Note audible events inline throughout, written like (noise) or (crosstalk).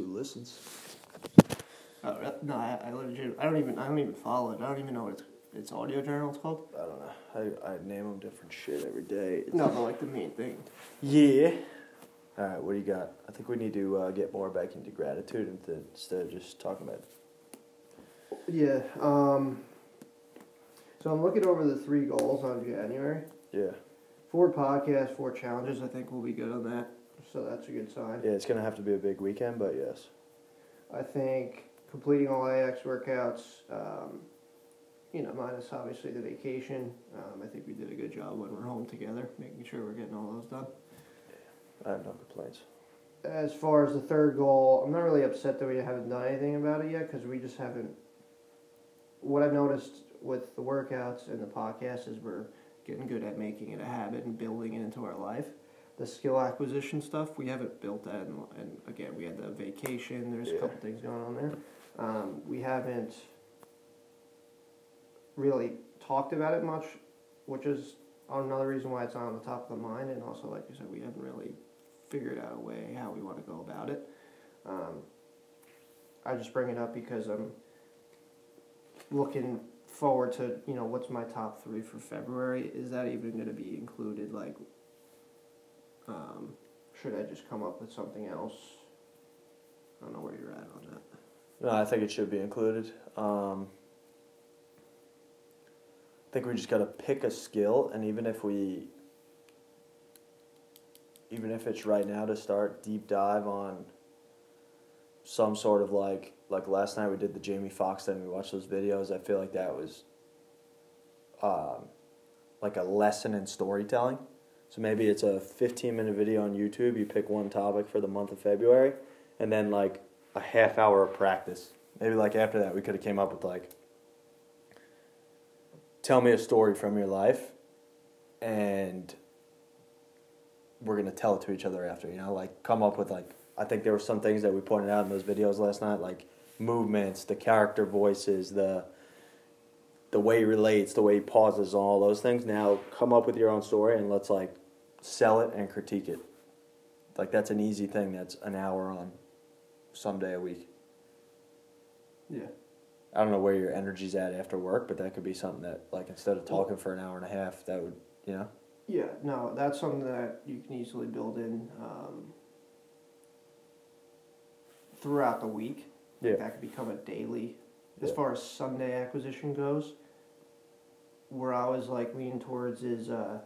two listens. Oh, no, I, I legit, I don't even, I don't even follow it. I don't even know what it's, it's audio journal. It's called. I don't know. I, I name them different shit every day. No, but like the main thing. Yeah. All right, what do you got? I think we need to uh, get more back into gratitude instead of just talking about. Yeah. Um. So I'm looking over the three goals on January. Yeah. Four podcasts, four challenges. I think we'll be good on that. So that's a good sign. Yeah, it's gonna have to be a big weekend, but yes. I think completing all AX workouts, um, you know, minus obviously the vacation. Um, I think we did a good job when we're home together, making sure we're getting all those done. I have no complaints. As far as the third goal, I'm not really upset that we haven't done anything about it yet because we just haven't. What I've noticed with the workouts and the podcast is we're getting good at making it a habit and building it into our life. The skill acquisition stuff, we haven't built that. And, and again, we had the vacation, there's a couple things going on there. Um, we haven't really talked about it much, which is another reason why it's not on the top of the mind. And also, like you said, we haven't really figured out a way how we want to go about it. Um, I just bring it up because I'm looking forward to you know what's my top three for February. Is that even going to be included? Like, um, should I just come up with something else? I don't know where you're at on that. No, I think it should be included. Um, I think we just got to pick a skill, and even if we, even if it's right now to start deep dive on some sort of like like last night we did the Jamie Foxx thing. We watched those videos. I feel like that was um, like a lesson in storytelling. So maybe it's a 15 minute video on YouTube. You pick one topic for the month of February, and then like a half hour of practice. Maybe like after that, we could have came up with like, tell me a story from your life, and we're gonna tell it to each other after. You know, like come up with like I think there were some things that we pointed out in those videos last night, like movements, the character voices, the the way he relates, the way he pauses, all those things. Now come up with your own story and let's like sell it and critique it. Like that's an easy thing. That's an hour on some day a week. Yeah. I don't know where your energy's at after work, but that could be something that like instead of talking for an hour and a half, that would you know. Yeah, no, that's something that you can easily build in um, throughout the week. Yeah. That could become a daily. As far as Sunday acquisition goes, where I was like leaning towards is uh,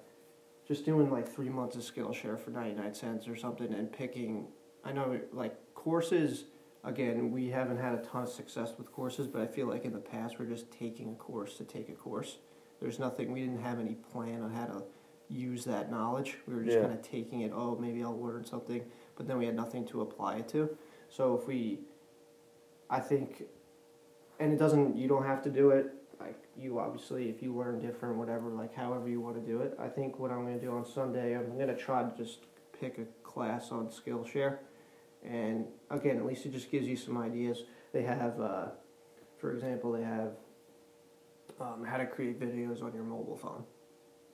just doing like three months of Skillshare for 99 cents or something and picking. I know like courses, again, we haven't had a ton of success with courses, but I feel like in the past we're just taking a course to take a course. There's nothing, we didn't have any plan on how to use that knowledge. We were just Yeah. kind of taking it, oh, maybe I'll learn something, but then we had nothing to apply it to. So if we, I think, and it doesn't, you don't have to do it. Like you obviously, if you learn different, whatever, like however you want to do it. I think what I'm going to do on Sunday, I'm going to try to just pick a class on Skillshare, and again, at least it just gives you some ideas. They have, uh, for example, they have um, how to create videos on your mobile phone.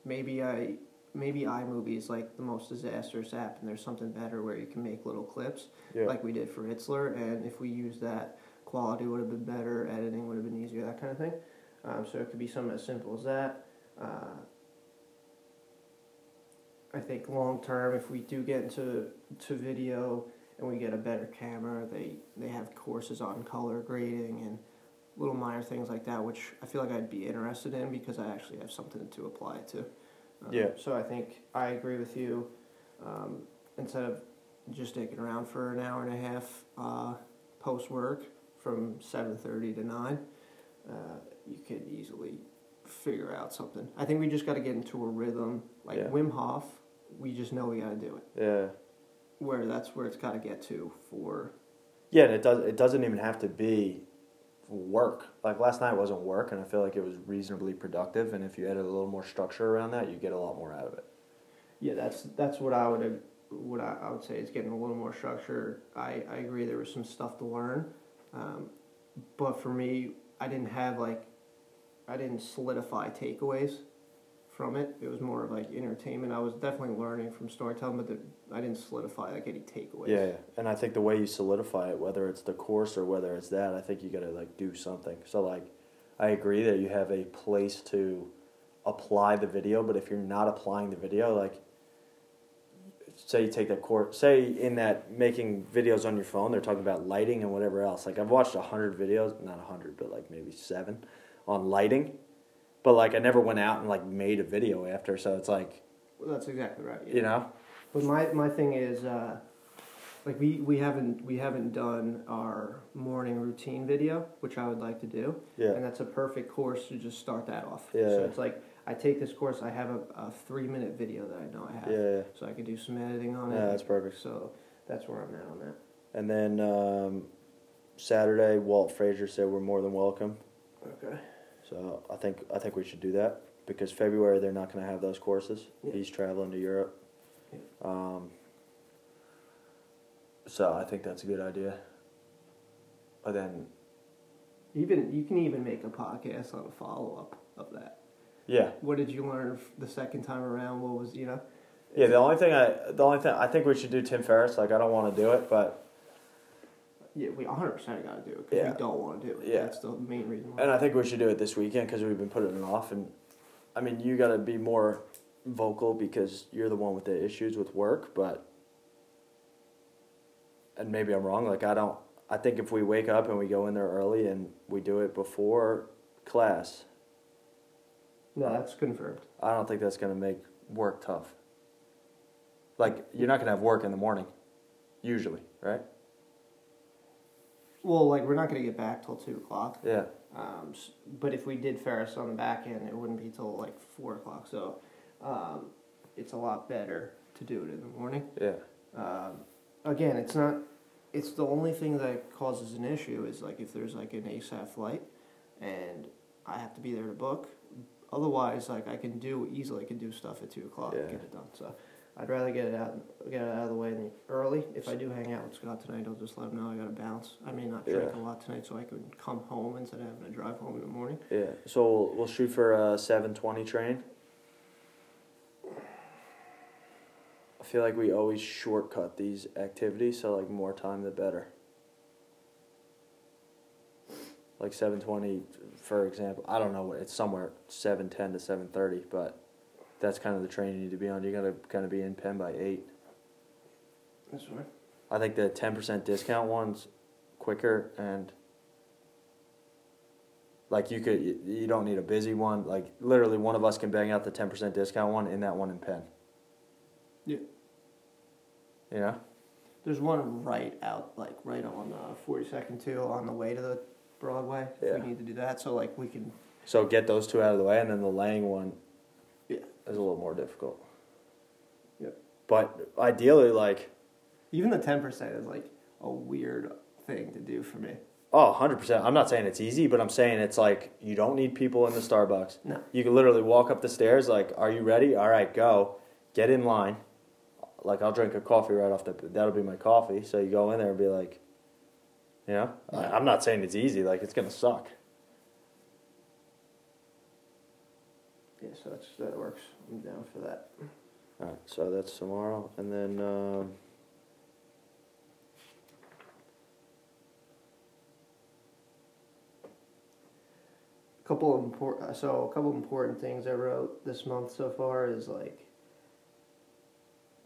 Maybe I maybe iMovie is like the most disastrous app, and there's something better where you can make little clips Yeah. like we did for Itzler, and if we used that, quality would have been better, editing would have been easier, that kind of thing. Um, so it could be something as simple as that. Uh, I think long term, if we do get into to video and we get a better camera, they they have courses on color grading and little minor things like that, which I feel like I'd be interested in because I actually have something to apply it to. Um, Yeah. So I think I agree with you. Um, instead of just sticking around for an hour and a half uh, post work from seven thirty to nine, uh, you could easily figure out something. I think we just got to get into a rhythm. Like Yeah. Wim Hof, we just know we got to do it. Yeah. Where that's where it's got to get to for Yeah, and it does. It doesn't even have to be work. Like last night wasn't work, and I feel like it was reasonably productive. And if you added a little more structure around that, you get a lot more out of it. Yeah, that's that's what I would what I, I would say is getting a little more structure. I, I agree there was some stuff to learn, um, but for me, I didn't have like I didn't solidify takeaways from it. It was more of like entertainment. I was definitely learning from storytelling, but the, I didn't solidify like any takeaways. Yeah, yeah, and I think the way you solidify it, whether it's the course or whether it's that, I think you got to like do something. So like, I agree that you have a place to apply the video, but if you're not applying the video, like, say you take that course, say in that making videos on your phone, they're talking about lighting and whatever else. Like I've watched a hundred videos, not a hundred, but like maybe seven, on lighting, but like I never went out and like made a video after. So it's like, Well, that's exactly right. yeah. you know, But my, my thing is, uh, like we, we haven't we haven't done our morning routine video, which I would like to do, yeah, and that's a perfect course to just start that off. Yeah. So it's like I take this course, I have a, a three minute video that I know I have, yeah, yeah, so I can do some editing on it. yeah, that's perfect. So that's where I'm at on that. And then um, Saturday, Walt Frazier said we're more than welcome. Okay. So I think I think we should do that because February they're not going to have those courses. Yeah. He's traveling to Europe. Yeah. Um, so I think that's a good idea. But then, Even you can even make a podcast on a follow up of that. yeah, What did you learn the second time around? What was you know? yeah. The only thing I the only thing I think we should do Tim Ferriss. Like I don't want to do it, but Yeah, we 100 percent got to do it because Yeah. we don't want to do it. Yeah. That's the main reason. Why. and I think we should do it this weekend because we've been putting it off. And I mean, you got to be more vocal because you're the one with the issues with work, but and maybe I'm wrong. Like I don't. I think if we wake up and we go in there early and we do it before class, no, that's confirmed. I don't think that's gonna make work tough. Like you're not gonna have work in the morning, usually, right? Well, like we're not going to get back till two o'clock. Yeah, Um, but if we did Ferriss on the back end, it wouldn't be till like four o'clock. So um, it's a lot better to do it in the morning. yeah, Um, again, it's not. It's the only thing that causes an issue is like if there's like an ASAP flight, and I have to be there to book. Otherwise, like I can do easily, I can do stuff at two o'clock and Yeah. get it done. So I'd rather get it out, get it out of the way early. If I do hang out with Scott tonight, I'll just let him know I got to bounce. I may not drink Yeah. a lot tonight, so I can come home instead of having to drive home in the morning. yeah. So we'll, we'll shoot for a seven twenty train. I feel like we always shortcut these activities, so like more time the better. Like seven twenty, for example. I don't know what it's somewhere seven ten to seven thirty, but that's kind of the train you need to be on. You gotta kind of be in Penn by eight. That's fine. I think the ten percent discount one's quicker and like you could you, you don't need a busy one. Like literally one of us can bang out the ten percent discount one in that one in Penn. Yeah. You know? There's one right out, like right on uh, 42nd too, on the way to the Broadway. If Yeah. we need to do that, so like we can. So get those two out of the way and then the Lang one Yeah. Is a little more difficult. Yep. But ideally like Even the 10% is like a weird thing to do for me. Oh, 100%. I'm not saying it's easy, but I'm saying it's like you don't need people in the Starbucks. No. You can literally walk up the stairs, like, are you ready? All right, go. Get in line. Like, I'll drink a coffee right off the, that'll be my coffee. So you go in there and be like, you know? I, Yeah. I'm not saying it's easy, like, it's going to suck. Yeah, so that's, that works. I'm down for that. All right, so that's tomorrow. And then, um, couple of important so a couple of important things I wrote this month so far is like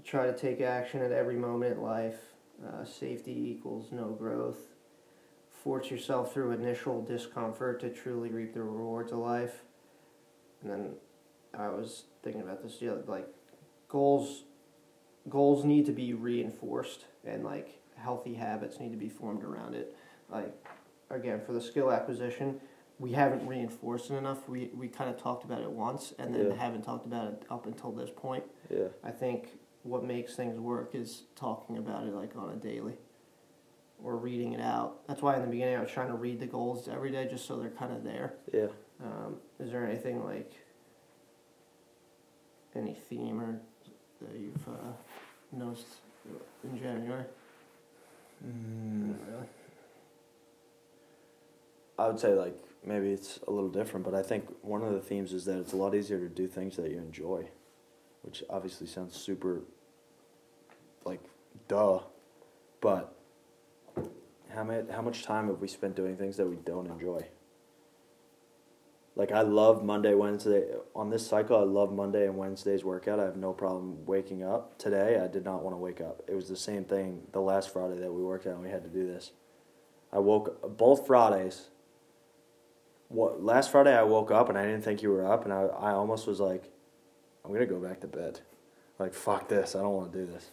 try to take action at every moment in life. Uh, safety equals no growth. Force yourself through initial discomfort to truly reap the rewards of life. And then I was thinking about this the other like goals goals need to be reinforced and like healthy habits need to be formed around it. Like again for the skill acquisition, we haven't reinforced it enough. We we kind of talked about it once and then Yeah. haven't talked about it up until this point. yeah. I think what makes things work is talking about it like on a daily or reading it out. That's why in the beginning I was trying to read the goals every day just so they're kind of there. Yeah. Um, is there anything like any theme or that you've uh, noticed in January? Mm. Not really. I would say like maybe it's a little different, but I think one of the themes is that it's a lot easier to do things that you enjoy, which obviously sounds super like duh, but how many, how much time have we spent doing things that we don't enjoy? Like I love Monday, Wednesday on this cycle. I love Monday and Wednesday's workout. I have no problem waking up. Today I did not want to wake up. It was the same thing the last Friday that we worked out and we had to do this. I woke both Fridays. What last Friday I woke up and I didn't think you were up and I I almost was like, I'm gonna go back to bed. Like fuck this, I don't want to do this.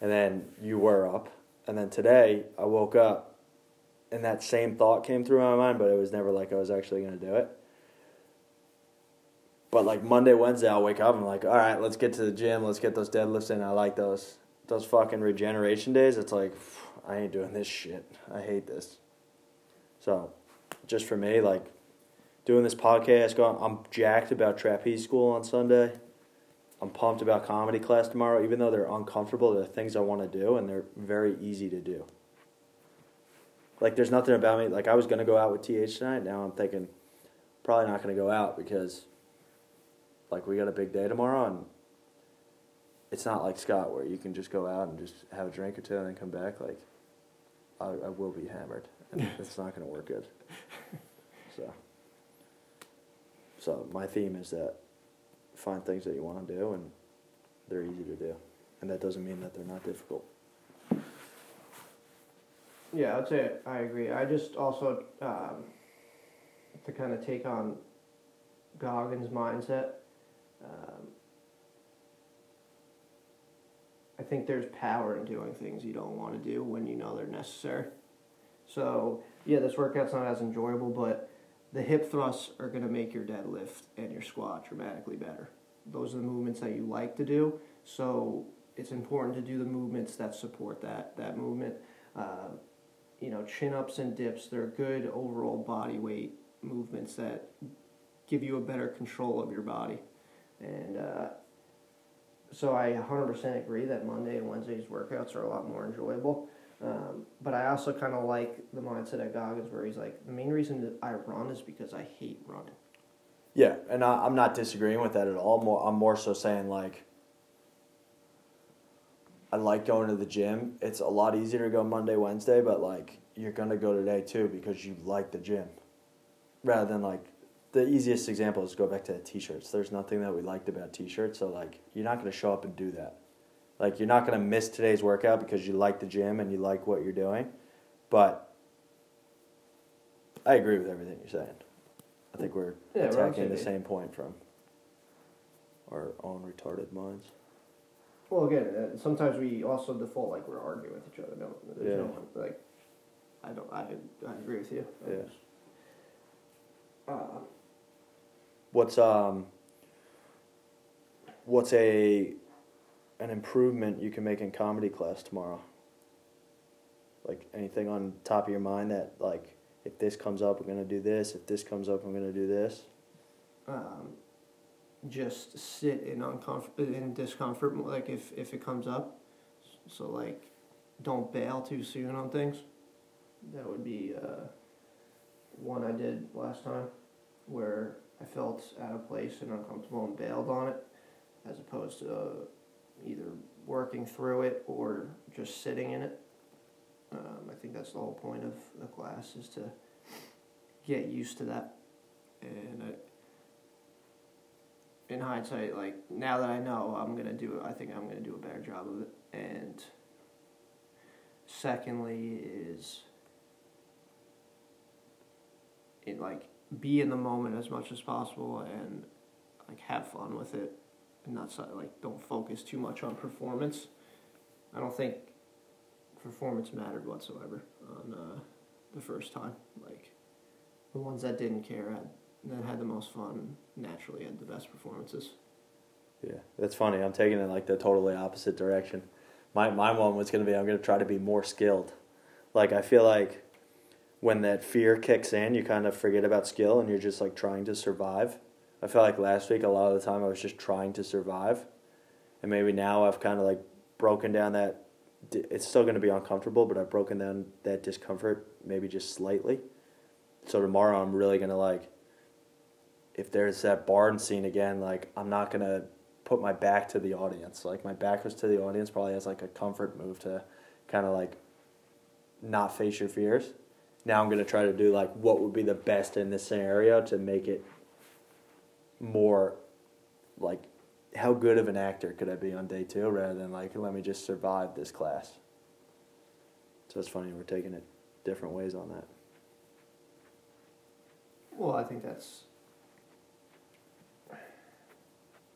And then you were up, and then today I woke up, and that same thought came through my mind, but it was never like I was actually gonna do it. But like Monday, Wednesday, I'll wake up I'm like, all right, let's get to the gym, let's get those deadlifts in. I like those those fucking regeneration days. It's like I ain't doing this shit. I hate this. So, just for me, like doing this podcast, going, I'm jacked about trapeze school on Sunday. I'm pumped about comedy class tomorrow, even though they're uncomfortable. They're things I want to do, and they're very easy to do. Like, there's nothing about me. Like, I was gonna go out with TH tonight. Now I'm thinking, probably not gonna go out because, like, we got a big day tomorrow, and it's not like Scott where you can just go out and just have a drink or two and then come back. Like, I, I will be hammered, and (laughs) it's not gonna work good. So, so my theme is that find things that you want to do and they're easy to do. And that doesn't mean that they're not difficult. Yeah, I'd say I agree. I just also um, to kind of take on Goggins' mindset. Um, I think there's power in doing things you don't want to do when you know they're necessary. So yeah, this workout's not as enjoyable, but the hip thrusts are going to make your deadlift and your squat dramatically better. Those are the movements that you like to do. So it's important to do the movements that support that that movement. Uh, you know, chin ups and dips. They're good overall body weight movements that give you a better control of your body. And uh, so I 100% agree that Monday and Wednesday's workouts are a lot more enjoyable. Um, but I also kind of like the mindset at Goggins where he's like, the main reason that I run is because I hate running. Yeah, and I, I'm not disagreeing with that at all. More, I'm more so saying like, I like going to the gym. It's a lot easier to go Monday, Wednesday, but like you're gonna go today too because you like the gym, rather than like the easiest example is go back to the t-shirts. There's nothing that we liked about t-shirts, so like you're not gonna show up and do that. Like you're not gonna miss today's workout because you like the gym and you like what you're doing, but I agree with everything you're saying. I think we're Yeah, we're attacking the same same point from our own retarded minds. Well, again, uh, sometimes we also default like we're arguing with each other. No, there's Yeah. no one like. I don't. I I agree with you. Yeah. Uh, What's um what's a an improvement you can make in comedy class tomorrow? Like anything on top of your mind that like if this comes up we're gonna do this, if this comes up I'm gonna do this. um, just sit in uncomfort in discomfort. Like if if it comes up, so like, don't bail too soon on things. That would be uh, one I did last time, where I felt out of place and uncomfortable and bailed on it, as opposed to uh, either working through it or just sitting in it. Um, I think that's the whole point of the class is to get used to that, and I, in hindsight, like now that I know, I'm gonna do. I think I'm gonna do a better job of it. And secondly, is it like be in the moment as much as possible and like have fun with it, and not so, like don't focus too much on performance. I don't think performance mattered whatsoever on uh, the first time. Like the ones that didn't care had that had the most fun naturally had the best performances. Yeah. That's funny. I'm taking it like the totally opposite direction. My my one was gonna be I'm gonna try to be more skilled. Like I feel like when that fear kicks in, you kind of forget about skill and you're just like trying to survive. I feel like last week a lot of the time I was just trying to survive, and maybe now I've kind of like broken down that. It's still going to be uncomfortable, but I've broken down that discomfort maybe just slightly. so tomorrow I'm really gonna like. If there's that barn scene again, like I'm not gonna put my back to the audience. Like my back was to the audience, probably as like a comfort move to, kind of like. Not face your fears. Now I'm gonna try to do like what would be the best in this scenario to make it. More, like, how good of an actor could I be on day two, rather than like let me just survive this class. So it's funny we're taking it different ways on that. Well, I think that's.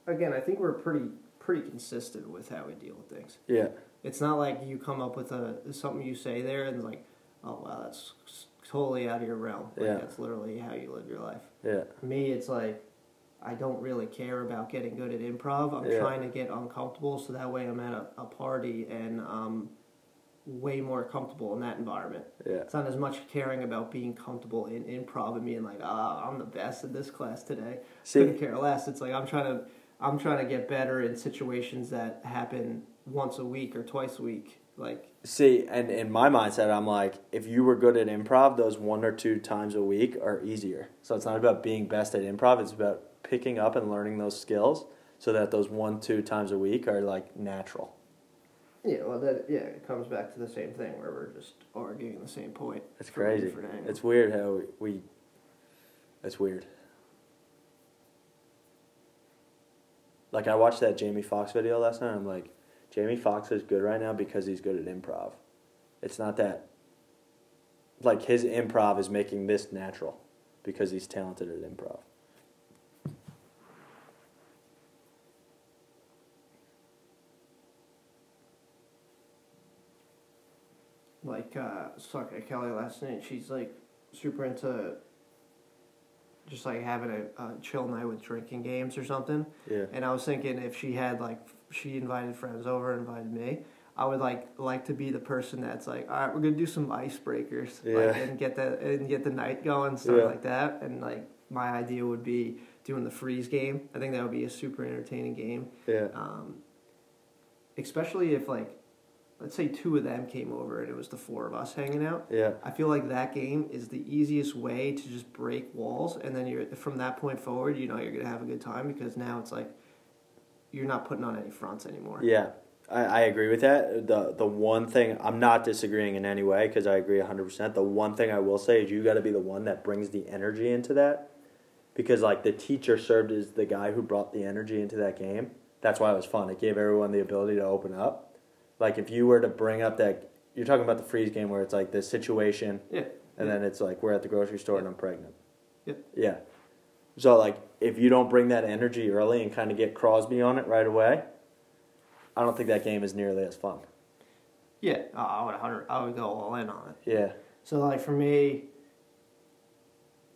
Again, I think we're pretty pretty consistent with how we deal with things. Yeah. It's not like you come up with a something you say there and like, oh wow, that's totally out of your realm. Like, Yeah. That's literally how you live your life. Yeah. Me, it's like, I don't really care about getting good at improv. I'm Yeah. trying to get uncomfortable so that way I'm at a, a party and I'm way more comfortable in that environment. Yeah. It's not as much caring about being comfortable in improv and being like, ah, I'm the best in this class today. See- Couldn't care less. It's like I'm trying to, I'm trying to get better in situations that happen once a week or twice a week. Like, See, and in my mindset, I'm like, if you were good at improv, those one or two times a week are easier. So it's not about being best at improv, it's about picking up and learning those skills so that those one, two times a week are like natural. yeah, well, that yeah, it comes back to the same thing where we're just arguing the same point. It's crazy. It's weird how we. It's weird. Like I watched that Jamie Foxx video last night. I'm like, Jamie Foxx is good right now because he's good at improv. It's not that. Like his improv is making this natural, because he's talented at improv. like uh was talking to Kelly last night, she's like super into just like having a, a chill night with drinking games or something. Yeah. And I was thinking if she had like she invited friends over, invited me, I would like like to be the person that's like, all right, we're gonna do some icebreakers, Yeah. like, and get the and get the night going, stuff Yeah. like that. And like my idea would be doing the freeze game. I think that would be a super entertaining game Yeah. um, especially if like let's say two of them came over and it was the four of us hanging out Yeah. i feel like that game is the easiest way to just break walls and then you're from that point forward you know you're gonna have a good time because now it's like you're not putting on any fronts anymore Yeah, I, I agree with that. The the one thing I'm not disagreeing in any way because I agree 100%. The one thing I will say is you got to be the one that brings the energy into that because like the teacher served as the guy who brought the energy into that game. That's why it was fun. It gave everyone the ability to open up. Like if you were to bring up that you're talking about the freeze game where it's like this situation yeah and then it's like we're at the grocery store and I'm pregnant. Yep. Yeah. So like if you don't bring that energy early and kind of get Crosby on it right away, I don't think that game is nearly as fun. yeah uh, i would 100 i would go all in on it Yeah. so like for me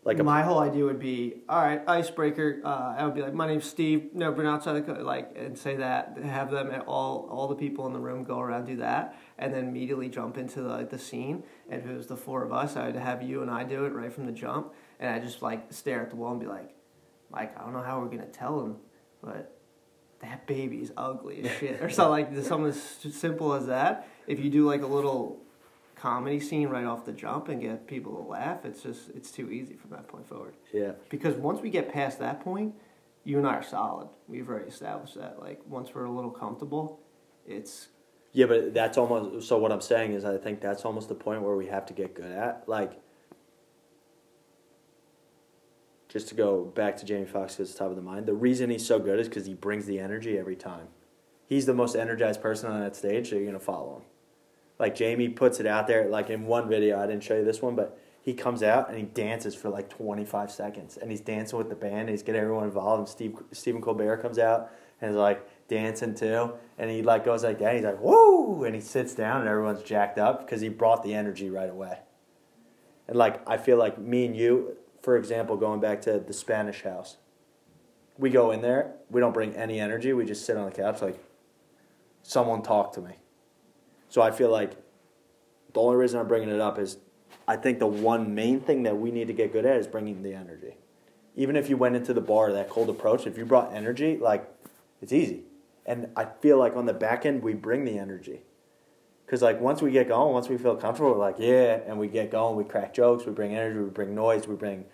Like my whole idea would be, all right, icebreaker. Uh, I would be like, my name's Steve. No, been outside the co-, like, and say that. Have them all all the people in the room go around do that, and then immediately jump into the, like the scene. And if it was the four of us, I would have you and I do it right from the jump, and I just like stare at the wall and be like, Mike, I don't know how we're gonna tell him, but that baby's ugly as shit, or something like something as simple as that. If you do like a little comedy scene right off the jump and get people to laugh, it's just it's too easy from that point forward. yeah. Because once we get past that point, you and I are solid. We've already established that. Like once we're a little comfortable, it's Yeah, but that's almost so what I'm saying is I think that's almost the point where we have to get good at. Like just to go back to Jamie Foxx because it's top of the mind. The reason he's so good is because he brings the energy every time. He's the most energized person on that stage, so you're gonna follow him. Like Jamie puts it out there. Like in one video, I didn't show you this one, but he comes out and he dances for like 25 seconds, and he's dancing with the band. And he's getting everyone involved. And Steve Stephen Colbert comes out and is like dancing too, and he like goes like that. He's like woo, and he sits down, and everyone's jacked up because he brought the energy right away. And like I feel like me and you, for example, going back to the Spanish house, we go in there, we don't bring any energy. We just sit on the couch like, someone talk to me. So I feel like the only reason I'm bringing it up is I think the one main thing that we need to get good at is bringing the energy. Even if you went into the bar that cold approach, if you brought energy, like it's easy. And I feel like on the back end we bring the energy. Because like once we get going, once we feel comfortable, we're like yeah, and we get going. We crack jokes. We bring energy. We bring noise. We bring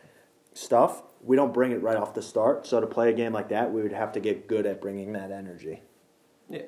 stuff. We don't bring it right off the start. So to play a game like that, we would have to get good at bringing that energy. Yeah.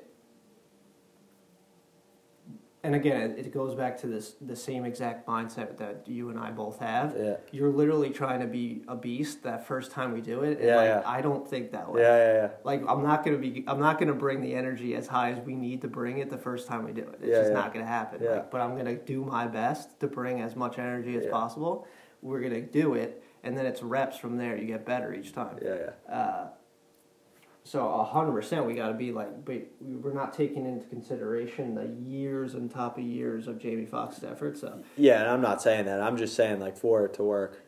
And again, it it goes back to this the same exact mindset that you and I both have. Yeah. You're literally trying to be a beast that first time we do it. And Yeah, like, yeah. I don't think that Yeah, way. yeah, yeah. Like I'm not gonna be I'm not gonna bring the energy as high as we need to bring it the first time we do it. It's Yeah, just yeah. not gonna happen. Yeah. Like, but I'm gonna do my best to bring as much energy as Yeah. possible. We're gonna do it, and then it's reps from there. You get better each time. Yeah, yeah. Uh, so a hundred percent, we got to be like, but we- we're not taking into consideration the years and top of years of Jamie Foxx's effort. So Yeah, and I'm not saying that. I'm just saying like for it to work.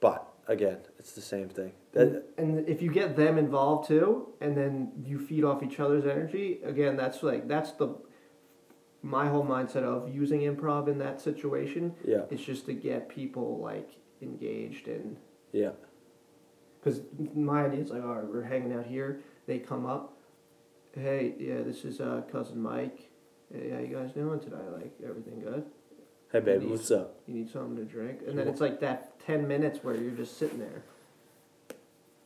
But again, it's the same thing. That, and if you get them involved too, and then you feed off each other's energy, again, that's like that's the my whole mindset of using improv in that situation. yeah, It's just to get people like engaged and yeah, Because my idea is like, all right, we're hanging out here. They come up, hey, yeah, this is uh, cousin Mike. Hey, how you guys doing today? Like, everything good? Hey baby, Need- what's up? You need something to drink? And then it's like that ten minutes where you're just sitting there,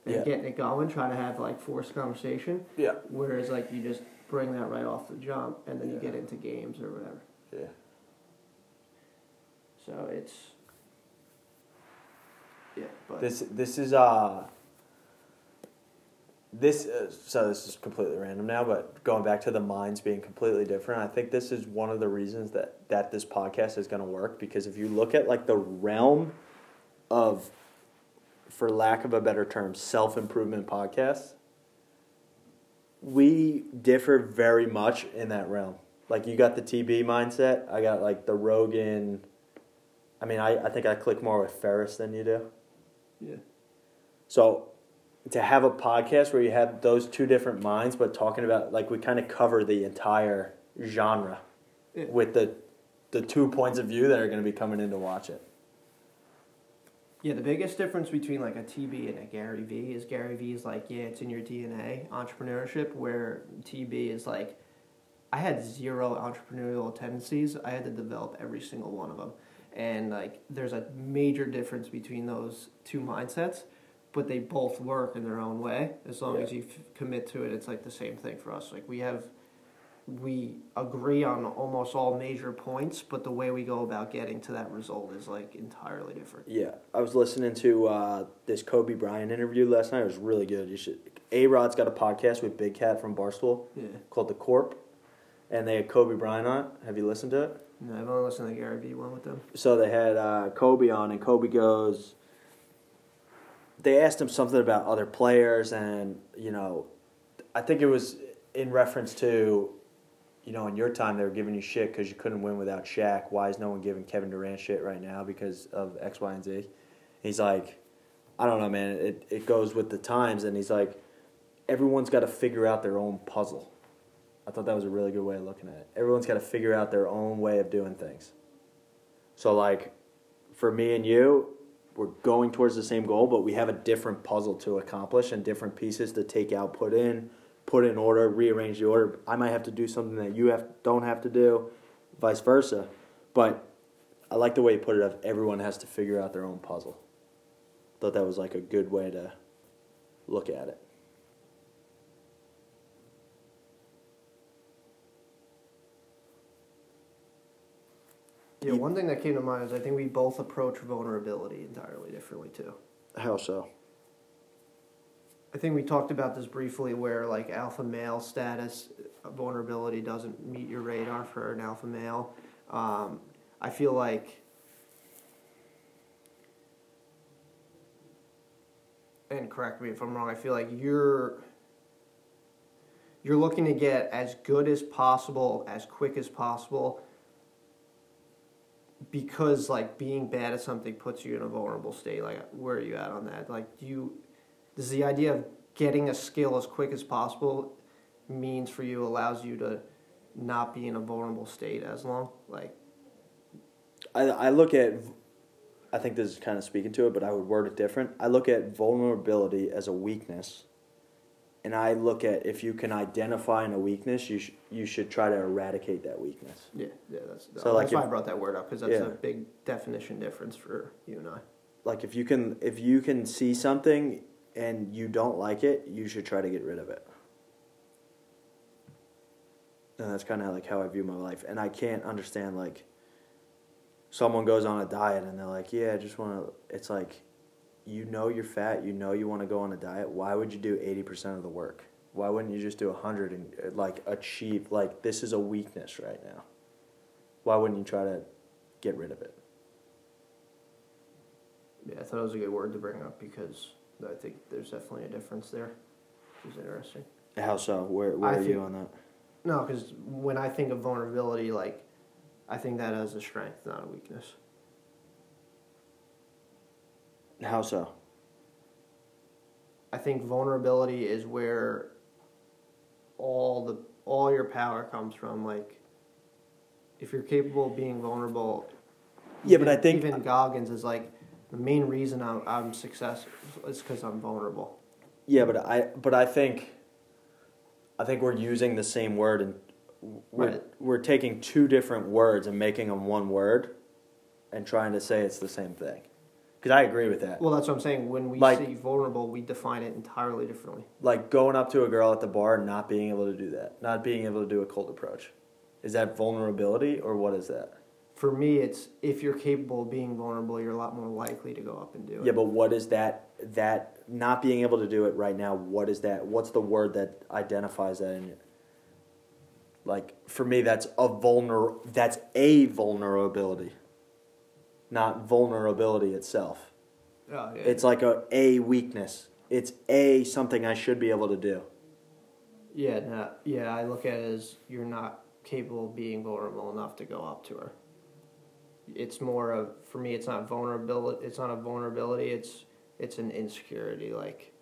and Yeah. getting it going, trying to have like forced conversation. Yeah. Whereas like you just bring that right off the jump, and then you get into games or whatever. Yeah. So it's but This this is uh this uh, so this is completely random now, but going back to the minds being completely different, I think this is one of the reasons that that this podcast is going to work because if you look at like the realm of for lack of a better term, self-improvement podcasts, we differ very much in that realm. Like you got the TB mindset, I got like the Rogan I mean, I, I think I click more with Ferriss than you do. Yeah, So to have a podcast where you have those two different minds, but talking about like we kind of cover the entire genre Yeah. with the the two points of view that are going to be coming in to watch it. Yeah, the biggest difference between like a TB and a Gary Vee is Gary Vee is like, yeah, it's in your DNA, entrepreneurship, where TB is like, I had zero entrepreneurial tendencies. I had to develop every single one of them. And like, there's a major difference between those two mindsets, but they both work in their own way. As long Yeah. as you f- commit to it, it's like the same thing for us. Like, we have, we agree on almost all major points, but the way we go about getting to that result is like entirely different. Yeah, I was listening to uh, this Kobe Bryant interview last night. It was really good. You should. A Rod's got a podcast with Big Cat from Barstool Yeah. called The Corp, and they had Kobe Bryant on. it. Have you listened to it? No, I've only listened to the Gary Vee one with them. so they had uh, Kobe on, and Kobe goes. They asked him something about other players, and you know, I think it was in reference to, you know, in your time they were giving you shit because you couldn't win without Shaq. Why is no one giving Kevin Durant shit right now because of X, Y, and Z? He's like, I don't know, man. It it goes with the times, and he's like, everyone's got to figure out their own puzzle. I thought that was a really good way of looking at it. Everyone's got to figure out their own way of doing things. So, like, for me and you, we're going towards the same goal, but we have a different puzzle to accomplish and different pieces to take out, put in, put in order, rearrange the order. I might have to do something that you have don't have to do, vice versa. But I like the way you put it. Of everyone has to figure out their own puzzle. Thought that was like a good way to look at it. Yeah, one thing that came to mind is I think we both approach vulnerability entirely differently too. How so? I think we talked about this briefly where like alpha male status uh, vulnerability doesn't meet your radar for an alpha male. Um, I feel like and correct me if I'm wrong, I feel like you're you're looking to get as good as possible, as quick as possible because like being bad at something puts you in a vulnerable state. Like where are you at on that? Like do you does the idea of getting a skill as quick as possible means for you allows you to not be in a vulnerable state as long? Like I, I look at, I think this is kind of speaking to it, but I would word it different. I look at vulnerability as a weakness and I look at if you can identify in a weakness, you sh- you should try to eradicate that weakness. Yeah, yeah, that's So, like, that's why if- I brought that word up because that's Yeah. a big definition difference for you and I. Like if you can if you can see something and you don't like it, you should try to get rid of it. And that's kind of like how I view my life. And I can't understand like someone goes on a diet and they're like, "Yeah, I just want to." It's like, you know you're fat. You know you want to go on a diet. Why would you do eighty percent of the work? Why wouldn't you just do hundred and like achieve? Like this is a weakness right now. Why wouldn't you try to get rid of it? Yeah, I thought it was a good word to bring up because I think there's definitely a difference there. Which is interesting. How so? Where where I are you on that? No, because when I think of vulnerability, like I think that as a strength, not a weakness. How so? I think vulnerability is where all the all your power comes from. Like, if you're capable of being vulnerable, Yeah, but I think- even Goggins is like the main reason I'm, I'm successful is because I'm vulnerable. Yeah, but I but I think I think we're using the same word and we're Right. we're taking two different words and making them one word and trying to say it's the same thing. Cuz I agree with that. Well, that's what I'm saying. When we Like- say vulnerable, we define it entirely differently. Like going up to a girl at the bar and not being able to do that. Not being able to do a cold approach. Is that vulnerability or what is that? For me, it's if you're capable of being vulnerable, you're a lot more likely to go up and do it. Yeah, but what is that that not being able to do it right now, what is that? What's the word that identifies that in you? Like for me that's a vulner that's a vulnerability. Not vulnerability itself. Oh, yeah. It's like a a weakness. It's a something I should be able to do. Yeah, no, yeah, I look at it as you're not capable of being vulnerable enough to go up to her. It's more of for me. It's not vulnerability. It's not a vulnerability. It's it's an insecurity. Like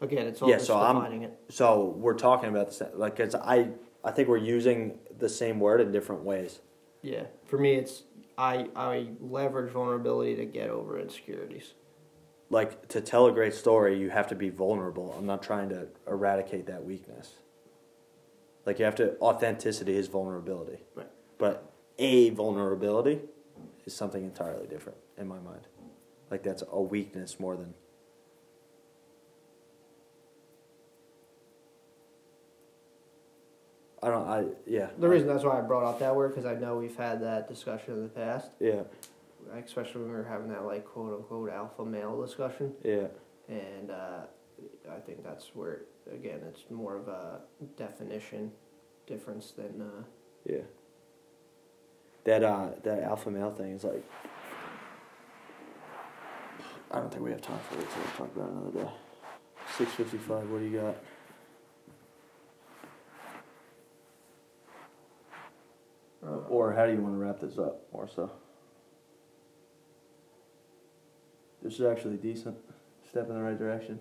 again, it's all Yeah, so I'm- it. So we're talking about the same like cuz I I think we're using the same word in different ways. Yeah, for me, it's I I leverage vulnerability to get over insecurities. like to tell a great story, you have to be vulnerable. I'm not trying to eradicate that weakness. Like you have to authenticity is vulnerability. Right. But a vulnerability is something entirely different in my mind. Like that's a weakness more than I don't I yeah. The reason that's why I brought up that word because I know we've had that discussion in the past, Yeah. especially when we were having that like quote unquote alpha male discussion. Yeah. and uh, I think that's where again it's more of a definition difference than uh, Yeah. That uh that alpha male thing is like I don't think we have time for it, so we'll talk about it another day. Six fifty five, what do you got? Or how do you want to wrap this up more so? This is actually decent. Step in the right direction.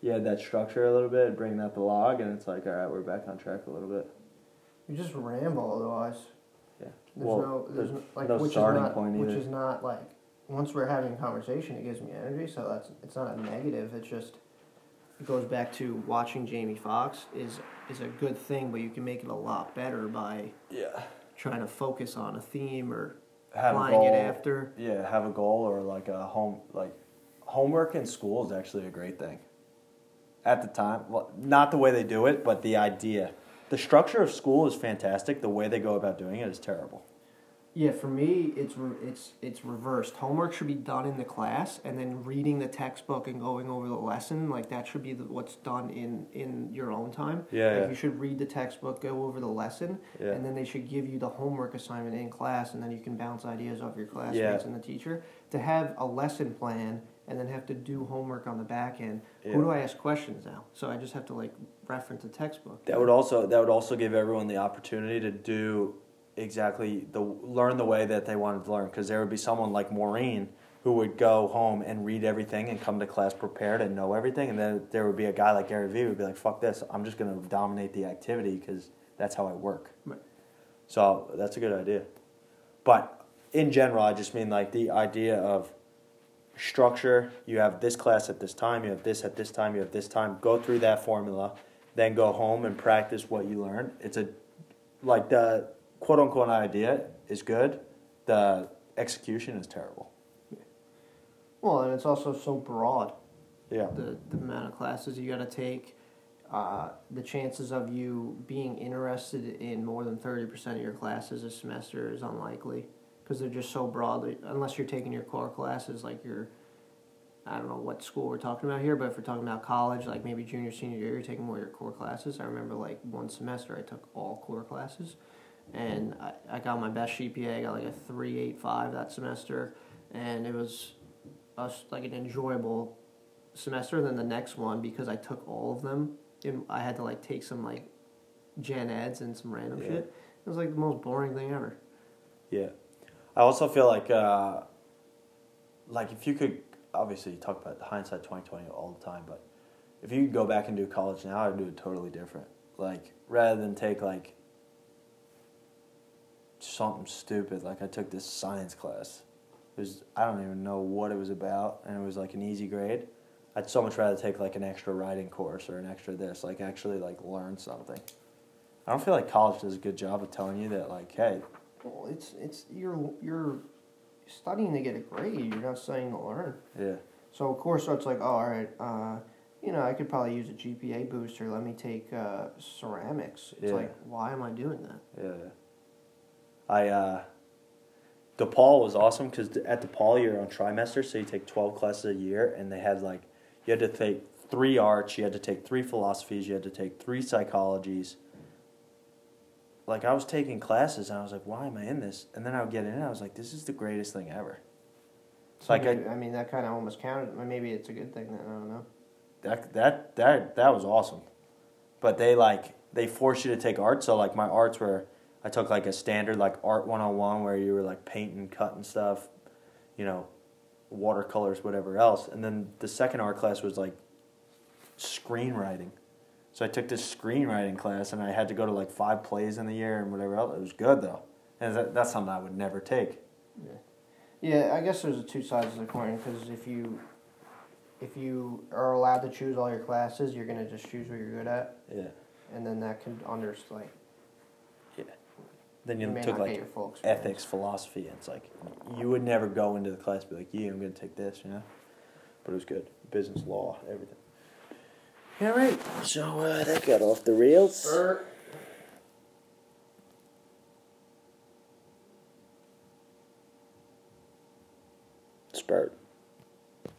You had that structure a little bit, bringing up the log, and it's like, all right, we're back on track a little bit. you just ramble otherwise. Yeah. There's Well, no there's, there's no, like no which is starting not point which either. is not like once we're having a conversation it gives me energy so that's it's not a negative it's just it goes back to watching Jamie Foxx is is a good thing but you can make it a lot better by Yeah. Trying to focus on a theme or Have a applying it after Yeah, have a goal or like a home like homework in school is actually a great thing. At the time, well, not the way they do it, but the idea. The structure of school is fantastic. The way they go about doing it is terrible. Yeah, for me, it's re- it's it's reversed. Homework should be done in the class, and then reading the textbook and going over the lesson like that should be the, what's done in in your own time. Yeah, like yeah. You should read the textbook, go over the lesson, Yeah. and then they should give you the homework assignment in class, and then you can bounce ideas off your classmates Yeah. and the teacher. To have a lesson plan and then have to do homework on the back end. Yeah. Who do I ask questions now? So I just have to like reference a textbook. That would also that would also give everyone the opportunity to do exactly the learn the way that they wanted to learn because there would be someone like Maureen who would go home and read everything and come to class prepared and know everything and then there would be a guy like Gary Vee who would be like fuck this I'm just going to dominate the activity because that's how I work. Right. So that's a good idea. But in general I just mean like the idea of structure. You have this class at this time. You have this at this time. You have this time. Go through that formula, then go home and practice what you learned. It's a like the quote unquote idea is good. The execution is terrible. Well, and it's also so broad. Yeah. The the amount of classes you got to take, uh, the chances of you being interested in more than thirty percent of your classes a semester is unlikely because they're just so broad. Unless you're taking your core classes, like your, I don't know what school we're talking about here, but if we're talking about college, like maybe junior senior year, you're taking more of your core classes. I remember like one semester I took all core classes, and I, I got my best GPA. I got like a three eight five that semester, and it was, a, like an enjoyable semester than the next one because I took all of them and I had to like take some like gen eds and some random Yeah. shit. It was like the most boring thing ever. Yeah. I also feel like uh, like if you could obviously you talk about hindsight twenty twenty all the time, but if you could go back and do college now, I'd do it totally different. Like rather than take like something stupid, like I took this science class. It was I don't even know what it was about, and it was like an easy grade. I'd so much rather take like an extra writing course or an extra this, like actually like learn something. I don't feel like college does a good job of telling you that like, hey, Well, it's it's you're you're studying to get a grade. You're not studying to learn. yeah. So of course, so it's like, oh, all right, uh, you know, I could probably use a GPA booster. Let me take uh, ceramics. It's Yeah. like, why am I doing that? Yeah. I uh DePaul was awesome because at DePaul you're on trimester, so you take twelve classes a year, and they had like you had to take three arts, you had to take three philosophies, you had to take three psychologies. Like I was taking classes, and I was like, "Why am I in this?" And then I would get in, and I was like, "This is the greatest thing ever." So Like I- I, mean, that kind of almost counted. Maybe it's a good thing. Then I don't know. That that that that was awesome. But they like they force you to take art. So like my arts were I took like a standard like art 101 where you were like painting, cutting stuff, you know, watercolors, whatever else. And then the second art class was like screenwriting. So I took this screenwriting class and I had to go to like five plays in the year and whatever else. It was good though. And that, that's something I would never take. Yeah, Yeah, I guess there's a two sides of the coin because if you if you are allowed to choose all your classes, you're gonna just choose what you're good at, Yeah. and then that can under like Then you you took like ethics, philosophy. And it's like you would never go into the class and be like, "Yeah, I'm going to take this," you know. But it was good. Business, law, everything. All right. So uh, that got off the rails. Er, Spurt.